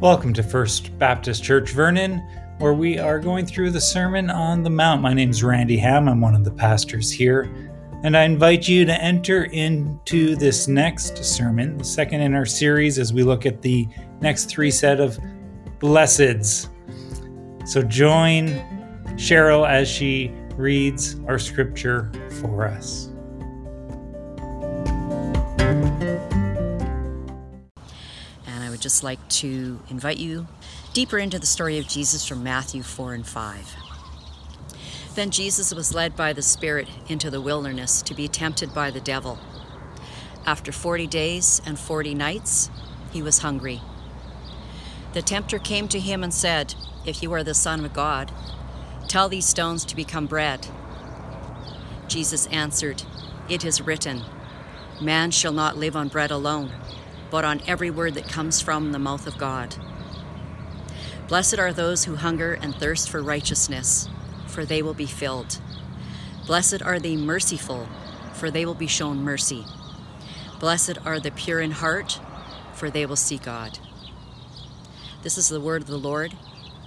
Welcome to First Baptist Church Vernon, where we are going through the Sermon on the Mount. My name is Randy Ham. I'm one of the pastors here, and I invite you to enter into this next sermon, the second in our series, as we look at the next three set of blesseds. So join Cheryl as she reads our scripture for us. Just like to invite you deeper into the story of Jesus from Matthew 4 and 5. Then Jesus was led by the Spirit into the wilderness to be tempted by the devil. After 40 days and 40 nights, he was hungry. The tempter came to him and said, If you are the Son of God, tell these stones to become bread. Jesus answered, It is written, Man shall not live on bread alone but on every word that comes from the mouth of God. Blessed are those who hunger and thirst for righteousness, for they will be filled. Blessed are the merciful, for they will be shown mercy. Blessed are the pure in heart, for they will see God. This is the word of the Lord,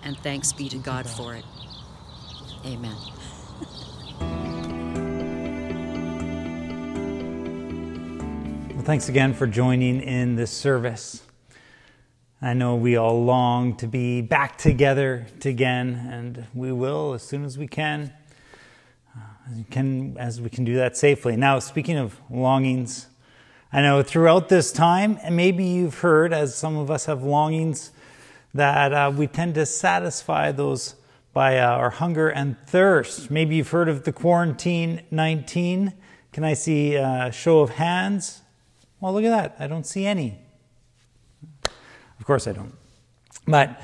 and thanks be to God for it. Amen. Thanks again for joining in this service. I know we all long to be back together again, and we will as soon as we can, uh, can as we can do that safely. Now, speaking of longings, I know throughout this time, and maybe you've heard, as some of us have longings, that uh, we tend to satisfy those by uh, our hunger and thirst. Maybe you've heard of the quarantine 19. Can I see a show of hands? Well, look at that. I don't see any. Of course, I don't. But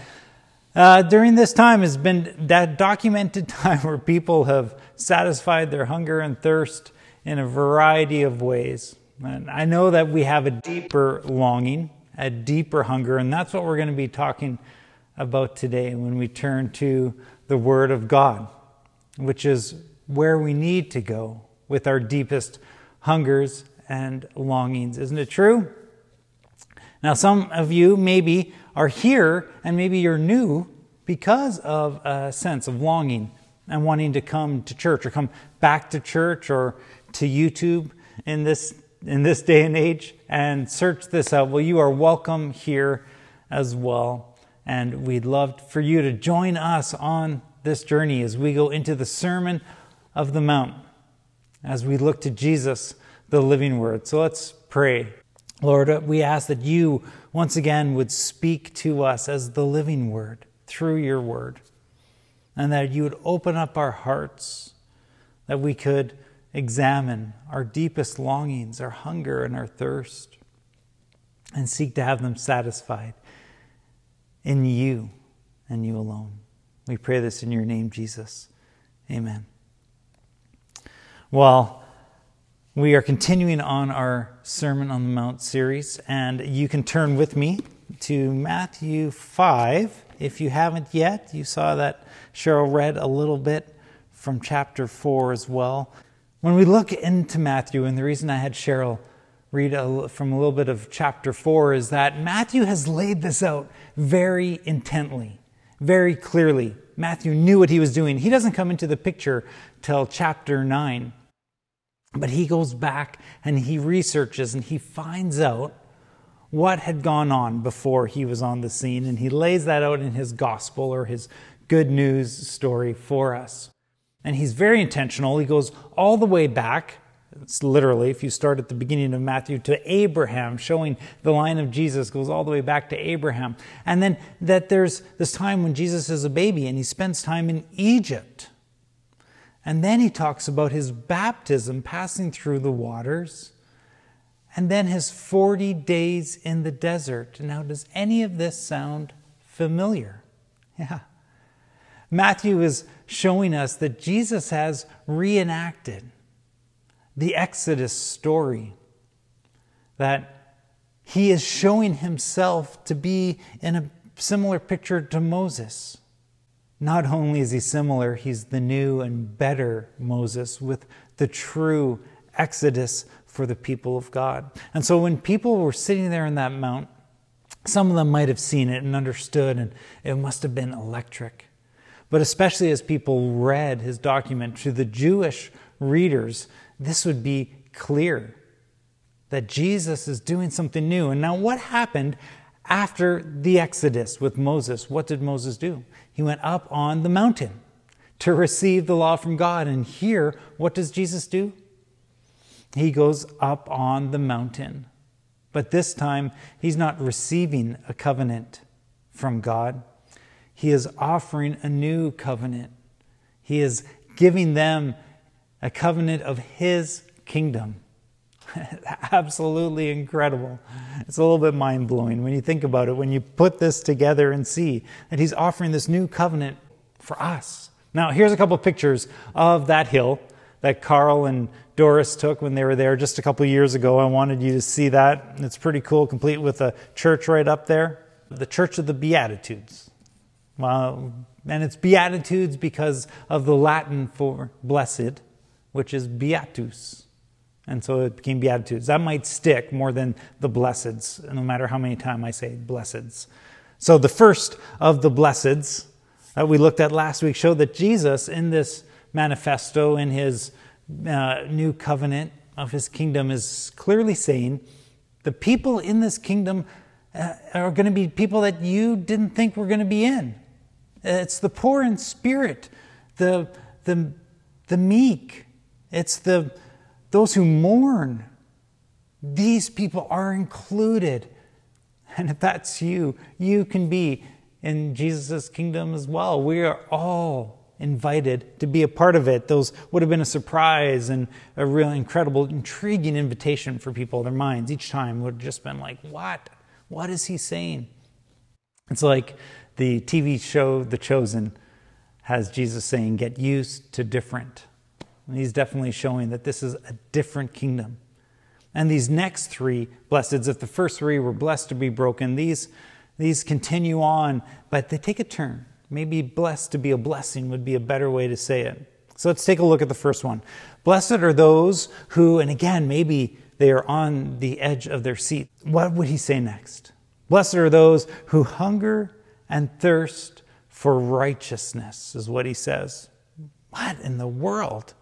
uh, during this time has been that documented time where people have satisfied their hunger and thirst in a variety of ways. And I know that we have a deeper longing, a deeper hunger, and that's what we're going to be talking about today when we turn to the Word of God, which is where we need to go with our deepest hungers and longings. Isn't it true? Now, some of you maybe are here and maybe you're new because of a sense of longing and wanting to come to church or come back to church or to YouTube in this in this day and age and search this out. Well, you are welcome here as well. And we'd love for you to join us on this journey as we go into the Sermon of the Mount, as we look to Jesus the living word. So let's pray. Lord, we ask that you once again would speak to us as the living word through your word, and that you would open up our hearts, that we could examine our deepest longings, our hunger, and our thirst, and seek to have them satisfied in you and you alone. We pray this in your name, Jesus. Amen. Well, we are continuing on our Sermon on the Mount series, and you can turn with me to Matthew 5. If you haven't yet, you saw that Cheryl read a little bit from chapter 4 as well. When we look into Matthew, and the reason I had Cheryl read a, from a little bit of chapter 4 is that Matthew has laid this out very intently, very clearly. Matthew knew what he was doing. He doesn't come into the picture till chapter 9. But he goes back and he researches and he finds out what had gone on before he was on the scene, and he lays that out in his gospel or his good news story for us. And he's very intentional. He goes all the way back, it's literally, if you start at the beginning of Matthew, to Abraham, showing the line of Jesus goes all the way back to Abraham. And then that there's this time when Jesus is a baby and he spends time in Egypt. And then he talks about his baptism passing through the waters, and then his 40 days in the desert. Now, does any of this sound familiar? Yeah. Matthew is showing us that Jesus has reenacted the Exodus story, that he is showing himself to be in a similar picture to Moses. Not only is he similar, he's the new and better Moses with the true exodus for the people of God. And so when people were sitting there in that mount, Some of them might have seen it and understood, and it must have been electric. But especially as people read his document to the Jewish readers, this would be clear that Jesus is doing something new. And now, what happened after the Exodus with Moses? What did Moses do? He went up on the mountain to receive the law from God. And here, what does Jesus do? He goes up on the mountain. But this time, he's not receiving a covenant from God. He is offering a new covenant. He is giving them a covenant of his kingdom. Absolutely incredible. It's a little bit mind blowing when you think about it, when you put this together and see that he's offering this new covenant for us. Now, here's a couple pictures of that hill that Carl and Doris took when they were there just a couple years ago. I wanted you to see that. It's pretty cool, complete with a church right up there. The Church of the Beatitudes. Well, and it's Beatitudes because of the Latin for blessed, which is Beatus. And so it became Beatitudes. That might stick more than the blesseds, no matter how many times I say blesseds. So the first of the blesseds that we looked at last week showed that Jesus, in this manifesto, in his uh, new covenant of his kingdom, is clearly saying the people in this kingdom uh, are going to be people that you didn't think were going to be in. It's the poor in spirit, the, the, the meek, it's the, those who mourn. These people are included. And if that's you, you can be in Jesus' kingdom as well. We are all invited to be a part of it. Those would have been a surprise and a real incredible, intriguing invitation for people. Their minds each time would have just been like, What? What is he saying? It's like the TV show The Chosen has Jesus saying, Get used to different. And he's definitely showing that this is a different kingdom. And these next three blesseds, if the first three were blessed to be broken, these these continue on, but they take a turn. Maybe blessed to be a blessing would be a better way to say it. So let's take a look at the first one. Blessed are those who, and again, maybe they are on the edge of their seat. What would he say next? Blessed are those who hunger and thirst for righteousness, is what he says. What in the world?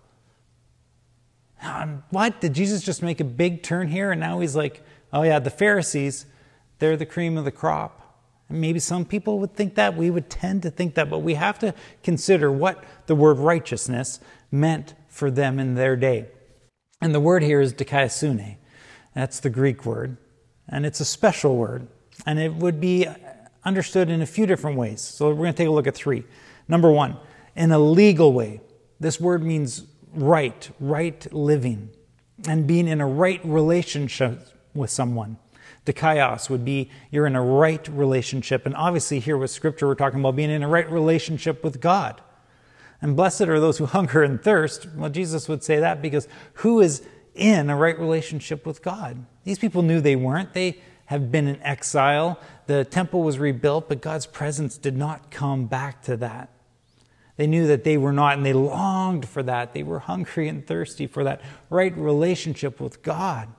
What? Did Jesus just make a big turn here? And now he's like, oh, yeah, the Pharisees, they're the cream of the crop. And maybe some people would think that. We would tend to think that. But we have to consider what the word righteousness meant for them in their day. And the word here is dikaiosune. That's the Greek word. And it's a special word. And it would be understood in a few different ways. So we're going to take a look at three. Number one, in a legal way. This word means right, right living, and being in a right relationship with someone. The chaos would be you're in a right relationship. And obviously, here with Scripture, we're talking about being in a right relationship with God. And blessed are those who hunger and thirst. Well, Jesus would say that because who is in a right relationship with God? These people knew they weren't. They have been in exile. The temple was rebuilt, but God's presence did not come back to that. They knew that they were not, and they longed for that. They were hungry and thirsty for that right relationship with God.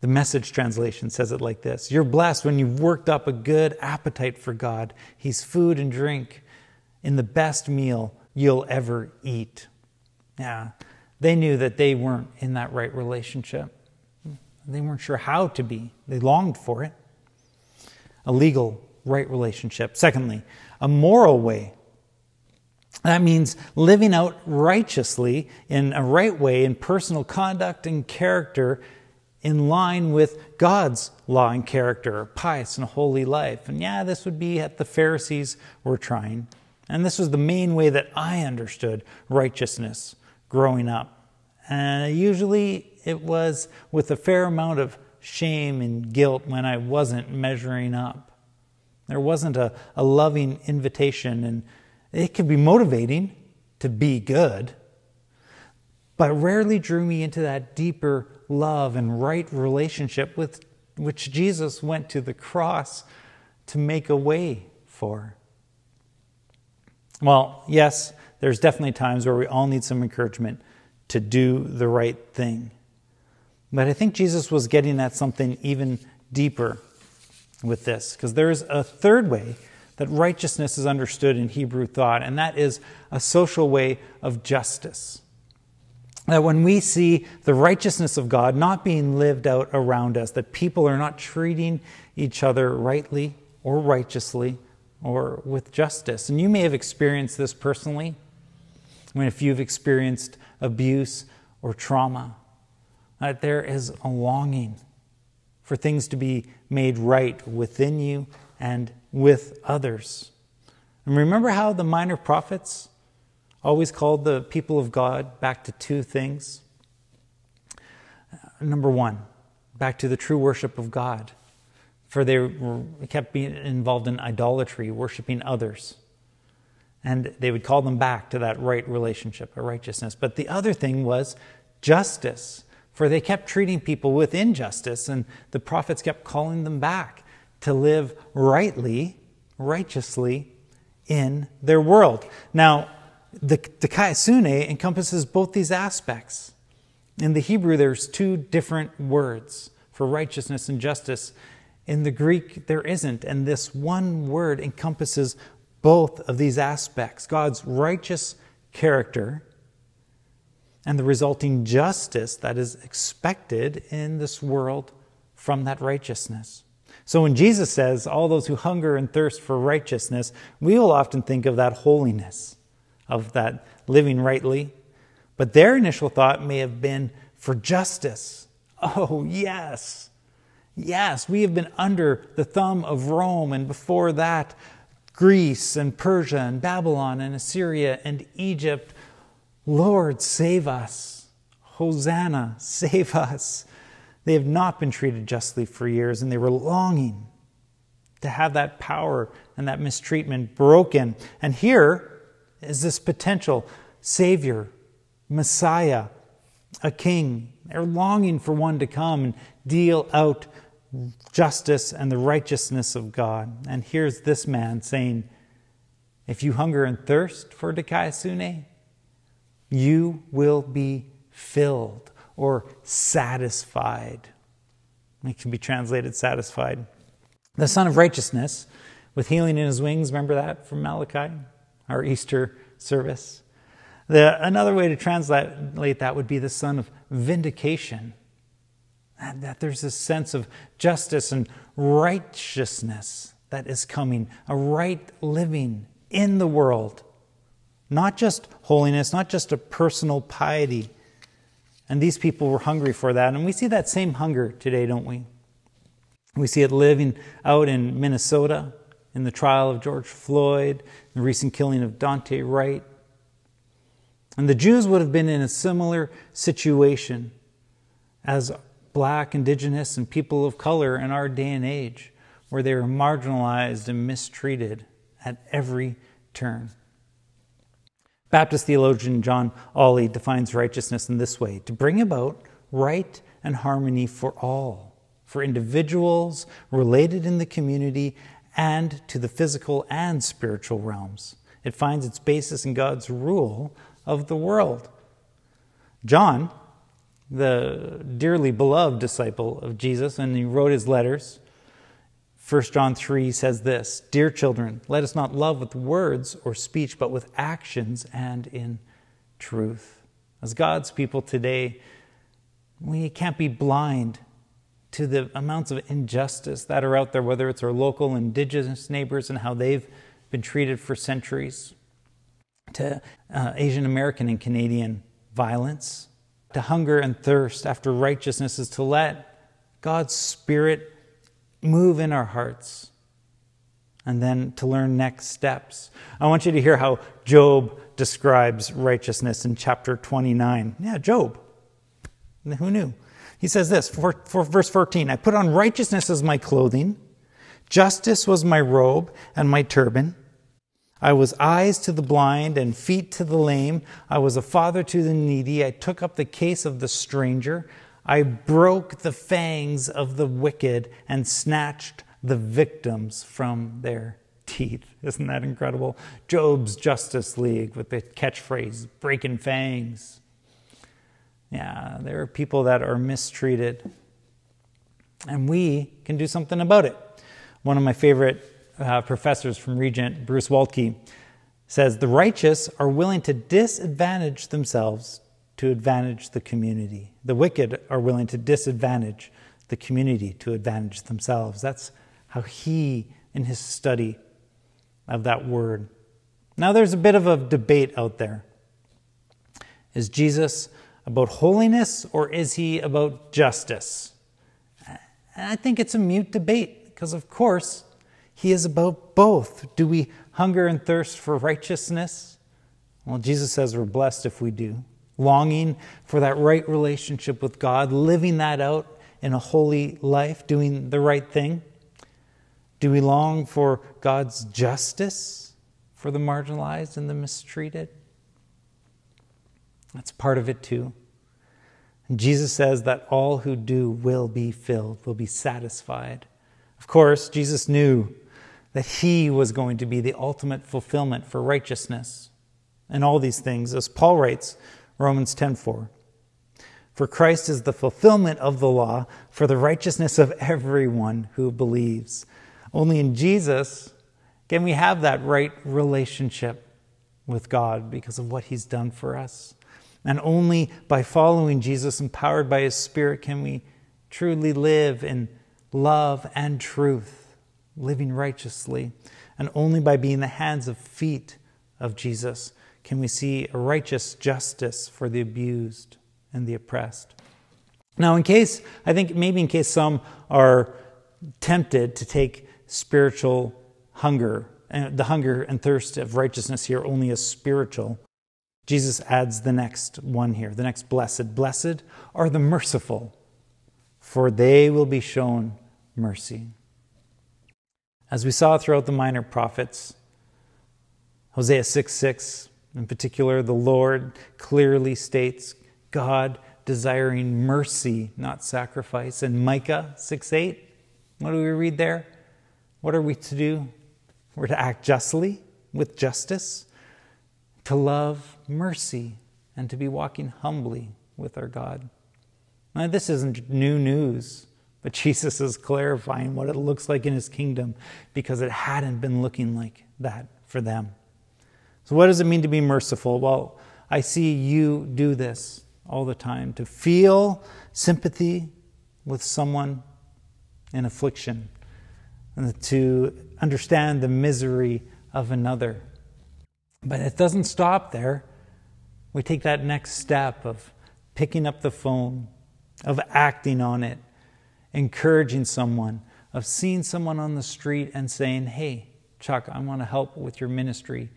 The message translation says it like this You're blessed when you've worked up a good appetite for God. He's food and drink in the best meal you'll ever eat. Yeah, they knew that they weren't in that right relationship. They weren't sure how to be, they longed for it. A legal, right relationship. Secondly, a moral way. That means living out righteously in a right way in personal conduct and character in line with God's law and character, pious and holy life. And yeah, this would be what the Pharisees were trying. And this was the main way that I understood righteousness growing up. And usually it was with a fair amount of shame and guilt when I wasn't measuring up. There wasn't a, a loving invitation, and it could be motivating to be good, but rarely drew me into that deeper love and right relationship with which Jesus went to the cross to make a way for. Well, yes, there's definitely times where we all need some encouragement to do the right thing. But I think Jesus was getting at something even deeper. with this, because there's a third way that righteousness is understood in Hebrew thought, and that is a social way of justice. That when we see the righteousness of God not being lived out around us, that people are not treating each other rightly or righteously or with justice. And you may have experienced this personally. I mean, if you've experienced abuse or trauma, that there is a longing for things to be made right within you and with others. And remember how the minor prophets always called the people of God back to two things? Uh, number one, back to the true worship of God, for they were, kept being involved in idolatry, worshiping others. And they would call them back to that right relationship, a righteousness. But the other thing was justice, for they kept treating people with injustice, and the prophets kept calling them back to live rightly, righteously in their world. Now, the, the kaiosune encompasses both these aspects. In the Hebrew, there's two different words for righteousness and justice. In the Greek, there isn't, and this one word encompasses both of these aspects God's righteous character and the resulting justice that is expected in this world from that righteousness. So when Jesus says, All those who hunger and thirst for righteousness, we will often think of that holiness, of that living rightly. But their initial thought may have been for justice. Oh, yes. Yes, we have been under the thumb of Rome, and before that, Greece and Persia and Babylon and Assyria and Egypt. Lord, save us. Hosanna, save us. They have not been treated justly for years, and they were longing to have that power and that mistreatment broken. And here is this potential Savior, Messiah, a king. They're longing for one to come and deal out justice and the righteousness of God. And here's this man saying, If you hunger and thirst for Dikaiosune, you will be filled or satisfied. It can be translated satisfied. The Sun of Righteousness, with healing in his wings, remember that from Malachi, our Easter service? The, another way to translate that would be the Son of Vindication. That there's this sense of justice and righteousness that is coming, a right living in the world. Not just holiness, not just a personal piety, and these people were hungry for that. And we see that same hunger today, don't we? We see it living out in Minnesota in the trial of George Floyd, the recent killing of Daunte Wright. And the Jews would have been in a similar situation as black, indigenous, and people of color in our day and age, where they were marginalized and mistreated at every turn. Baptist theologian John Olle defines righteousness in this way to bring about right and harmony for all, for individuals related in the community, and to the physical and spiritual realms. It finds its basis in God's rule of the world. John, the dearly beloved disciple of Jesus, and he wrote his letters, 1 John 3 says this Dear children, let us not love with words or speech, but with actions and in truth. As God's people today, we can't be blind to the amounts of injustice that are out there, whether it's our local indigenous neighbors and how they've been treated for centuries, to uh, Asian American and Canadian violence, to hunger and thirst after righteousness is to let God's Spirit move in our hearts and then to learn next steps. I want you to hear how Job describes righteousness in chapter 29. Yeah, Job. Who knew? He says this, for, for verse 14 I put on righteousness as my clothing, justice was my robe and my turban. I was eyes to the blind and feet to the lame. I was a father to the needy. I took up the case of the stranger. I broke the fangs of the wicked and snatched the victims from their teeth. Isn't that incredible? Job's Justice League with the catchphrase, breaking fangs. Yeah, there are people that are mistreated, and we can do something about it. One of my favorite uh, professors from Regent, Bruce Waltke, says the righteous are willing to disadvantage themselves to advantage the community. The wicked are willing to disadvantage the community to advantage themselves. That's how he, in his study of that word. Now, there's a bit of a debate out there. Is Jesus about holiness or is he about justice? And I think it's a mute debate because, of course, he is about both. Do we hunger and thirst for righteousness? Well, Jesus says we're blessed if we do. Longing for that right relationship with God, living that out in a holy life, doing the right thing. Do we long for God's justice for the marginalized and the mistreated? That's part of it too. Jesus says that all who do will be filled, will be satisfied. Of course, Jesus knew that he was going to be the ultimate fulfillment for righteousness and all these things, as Paul writes, Romans 10:4. For Christ is the fulfillment of the law for the righteousness of everyone who believes. Only in Jesus can we have that right relationship with God because of what he's done for us. And only by following Jesus, empowered by his Spirit, can we truly live in love and truth, living righteously. And only by being the hands and feet of Jesus can we see righteous justice for the abused and the oppressed. Now, in case, I think maybe in case some are tempted to take spiritual hunger, the hunger and thirst of righteousness here only as spiritual, Jesus adds the next one here, the next blessed. Blessed are the merciful, for they will be shown mercy. As we saw throughout the minor prophets, Hosea 6 6 in particular, the Lord clearly states God desiring mercy, not sacrifice. And Micah 6 8, what do we read there? What are we to do? We're to act justly, with justice, to love mercy, and to be walking humbly with our God. Now, this isn't new news, but Jesus is clarifying what it looks like in his kingdom because it hadn't been looking like that for them. So, what does it mean to be merciful? Well, I see you do this all the time to feel sympathy with someone in affliction and to understand the misery of another. But it doesn't stop there. We take that next step of picking up the phone, of acting on it, encouraging someone, of seeing someone on the street and saying, Hey, Chuck, I want to help with your ministry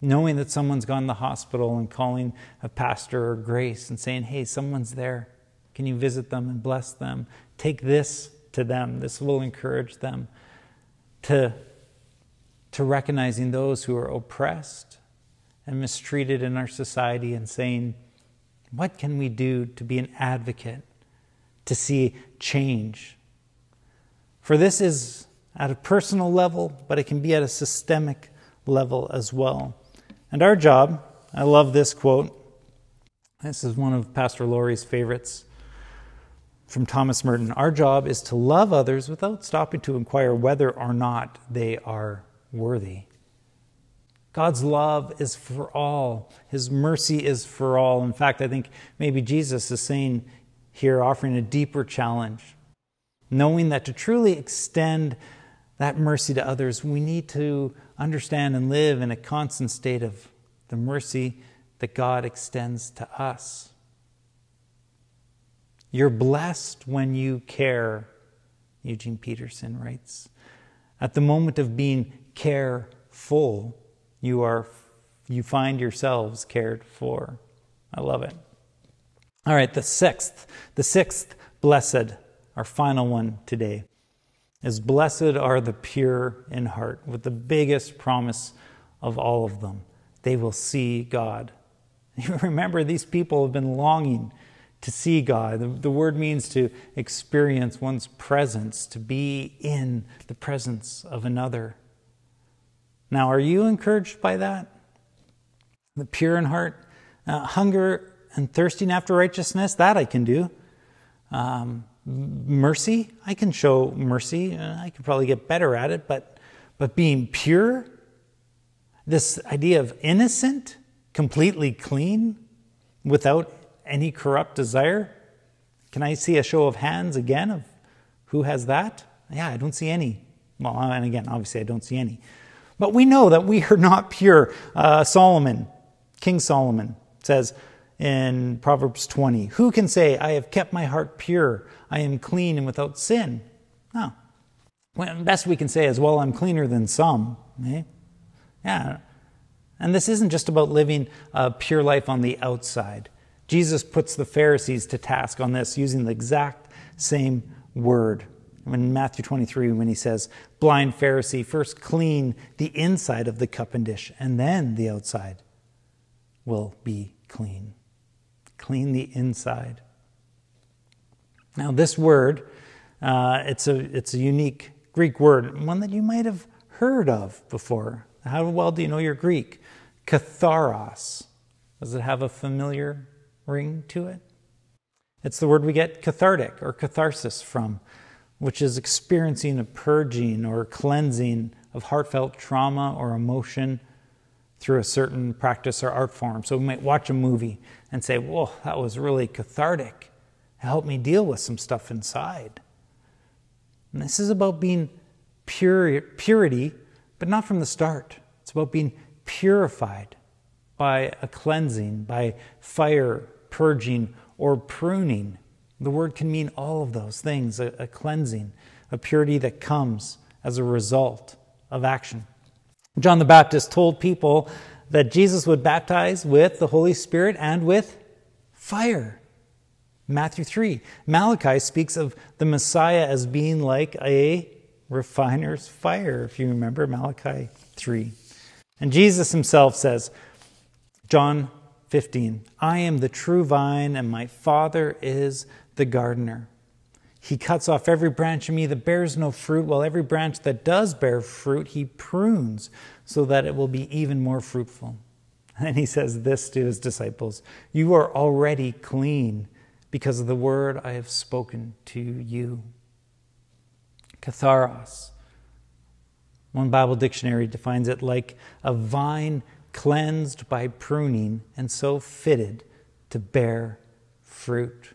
knowing that someone's gone to the hospital and calling a pastor or grace and saying, hey, someone's there. Can you visit them and bless them? Take this to them. This will encourage them to, to recognizing those who are oppressed and mistreated in our society and saying, what can we do to be an advocate, to see change? For this is at a personal level, but it can be at a systemic level as well. And our job, I love this quote. This is one of Pastor Laurie's favorites from Thomas Merton. Our job is to love others without stopping to inquire whether or not they are worthy. God's love is for all. His mercy is for all. In fact, I think maybe Jesus is saying here, offering a deeper challenge, knowing that to truly extend that mercy to others, we need to understand and live in a constant state of the mercy that God extends to us. You're blessed when you care, Eugene Peterson writes. At the moment of being careful, you are you find yourselves cared for. I love it. All right, the sixth, the sixth blessed, our final one today is blessed are the pure in heart, with the biggest promise of all of them. They will see God. You remember, these people have been longing to see God. The, the, word means to experience one's presence, to be in the presence of another. Now, are you encouraged by that? The pure in heart, uh, hunger and thirsting after righteousness, that I can do. Um, mercy, I can show mercy. I could probably get better at it, but, but being pure, this idea of innocent, completely clean, without any corrupt desire, can I see a show of hands again of who has that? Yeah, I don't see any. Well, and again, obviously, I don't see any. But we know that we are not pure. Uh, Solomon, King Solomon, says in Proverbs 20, Who can say, I have kept my heart pure, I am clean and without sin? No. Well, best we can say is, Well, I'm cleaner than some. Eh? Yeah. And this isn't just about living a pure life on the outside. Jesus puts the Pharisees to task on this using the exact same word. In Matthew 23, when he says, Blind Pharisee, first clean the inside of the cup and dish, and then the outside will be clean. Clean the inside. Now, this word, uh, it's, a, it's a unique Greek word, one that you might have heard of before. How well do you know your Greek? Katharos. Does it have a familiar ring to it? It's the word we get cathartic or catharsis from, which is experiencing a purging or cleansing of heartfelt trauma or emotion through a certain practice or art form. So we might watch a movie and say, Whoa, that was really cathartic. It helped me deal with some stuff inside. And this is about being pure, purity, but not from the start. It's about being purified by a cleansing, by fire, purging, or pruning. The word can mean all of those things a, a cleansing, a purity that comes as a result of action. John the Baptist told people that Jesus would baptize with the Holy Spirit and with fire. Matthew 3. Malachi speaks of the Messiah as being like a refiner's fire, if you remember Malachi 3. And Jesus himself says, John 15, I am the true vine, and my Father is the gardener. He cuts off every branch in me that bears no fruit, while every branch that does bear fruit, he prunes so that it will be even more fruitful. And he says this to his disciples You are already clean because of the word I have spoken to you. Katharos. One Bible dictionary defines it like a vine cleansed by pruning and so fitted to bear fruit.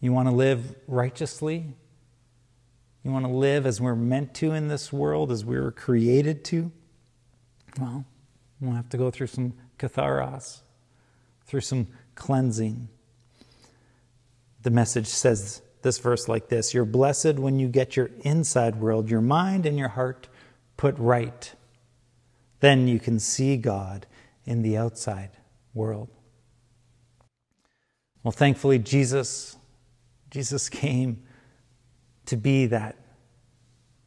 You want to live righteously? You want to live as we're meant to in this world, as we were created to? Well, we'll have to go through some katharos, through some cleansing. The message says this verse like this You're blessed when you get your inside world, your mind and your heart put right. Then you can see God in the outside world. Well, thankfully, Jesus, Jesus came to be that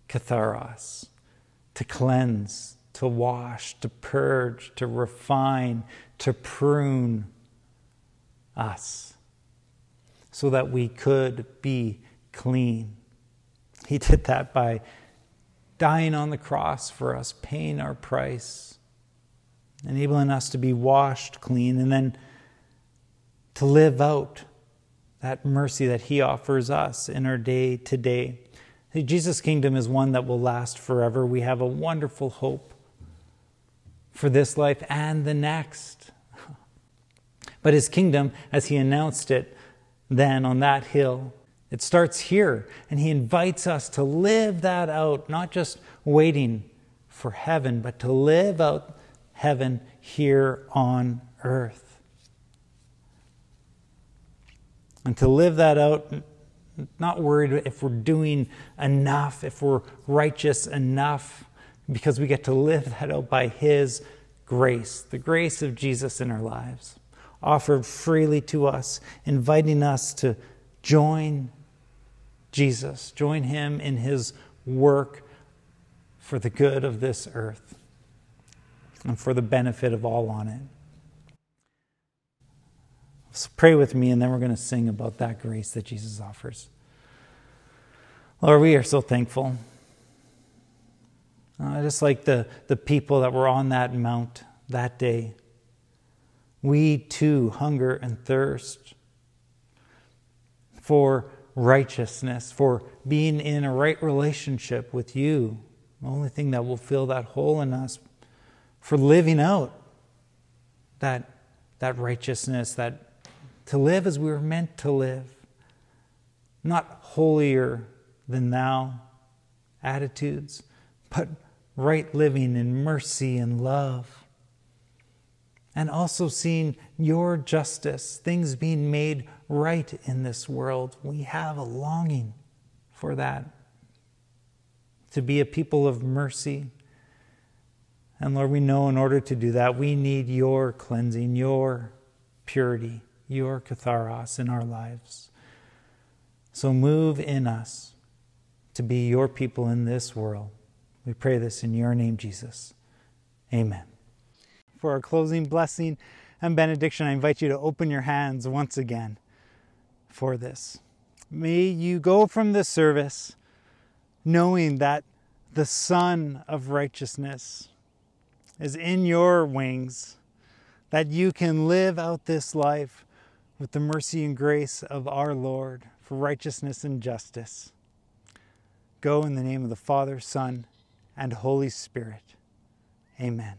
katharos, to cleanse, to wash, to purge, to refine, to prune us so that we could be clean. He did that by dying on the cross for us, paying our price, enabling us to be washed clean, and then to live out that mercy that He offers us in our day to day. Jesus' kingdom is one that will last forever. We have a wonderful hope for this life and the next. But His kingdom, as He announced it then on that hill, it starts here, and he invites us to live that out, not just waiting for heaven, but to live out heaven here on earth. And to live that out, not worried if we're doing enough, if we're righteous enough, because we get to live that out by His grace, the grace of Jesus in our lives, offered freely to us, inviting us to join Jesus. Join him in his work for the good of this earth and for the benefit of all on it. So pray with me, and then we're going to sing about that grace that Jesus offers. Lord, we are so thankful. Uh, just like the, the people that were on that mount that day, we too hunger and thirst for righteousness, for being in a right relationship with you. The only thing that will fill that hole in us, for living out that, that righteousness, that to live as we were meant to live, not holier than thou attitudes, but right living in mercy and love. And also seeing your justice, things being made right in this world. We have a longing for that. To be a people of mercy. And Lord, we know in order to do that, we need your cleansing, your purity, your katharos in our lives. So move in us to be your people in this world. We pray this in your name, Jesus. Amen. For our closing blessing and benediction, I invite you to open your hands once again for this. May you go from this service knowing that the Son of Righteousness is in your wings, that you can live out this life with the mercy and grace of our Lord for righteousness and justice. Go in the name of the Father, Son, and Holy Spirit. Amen.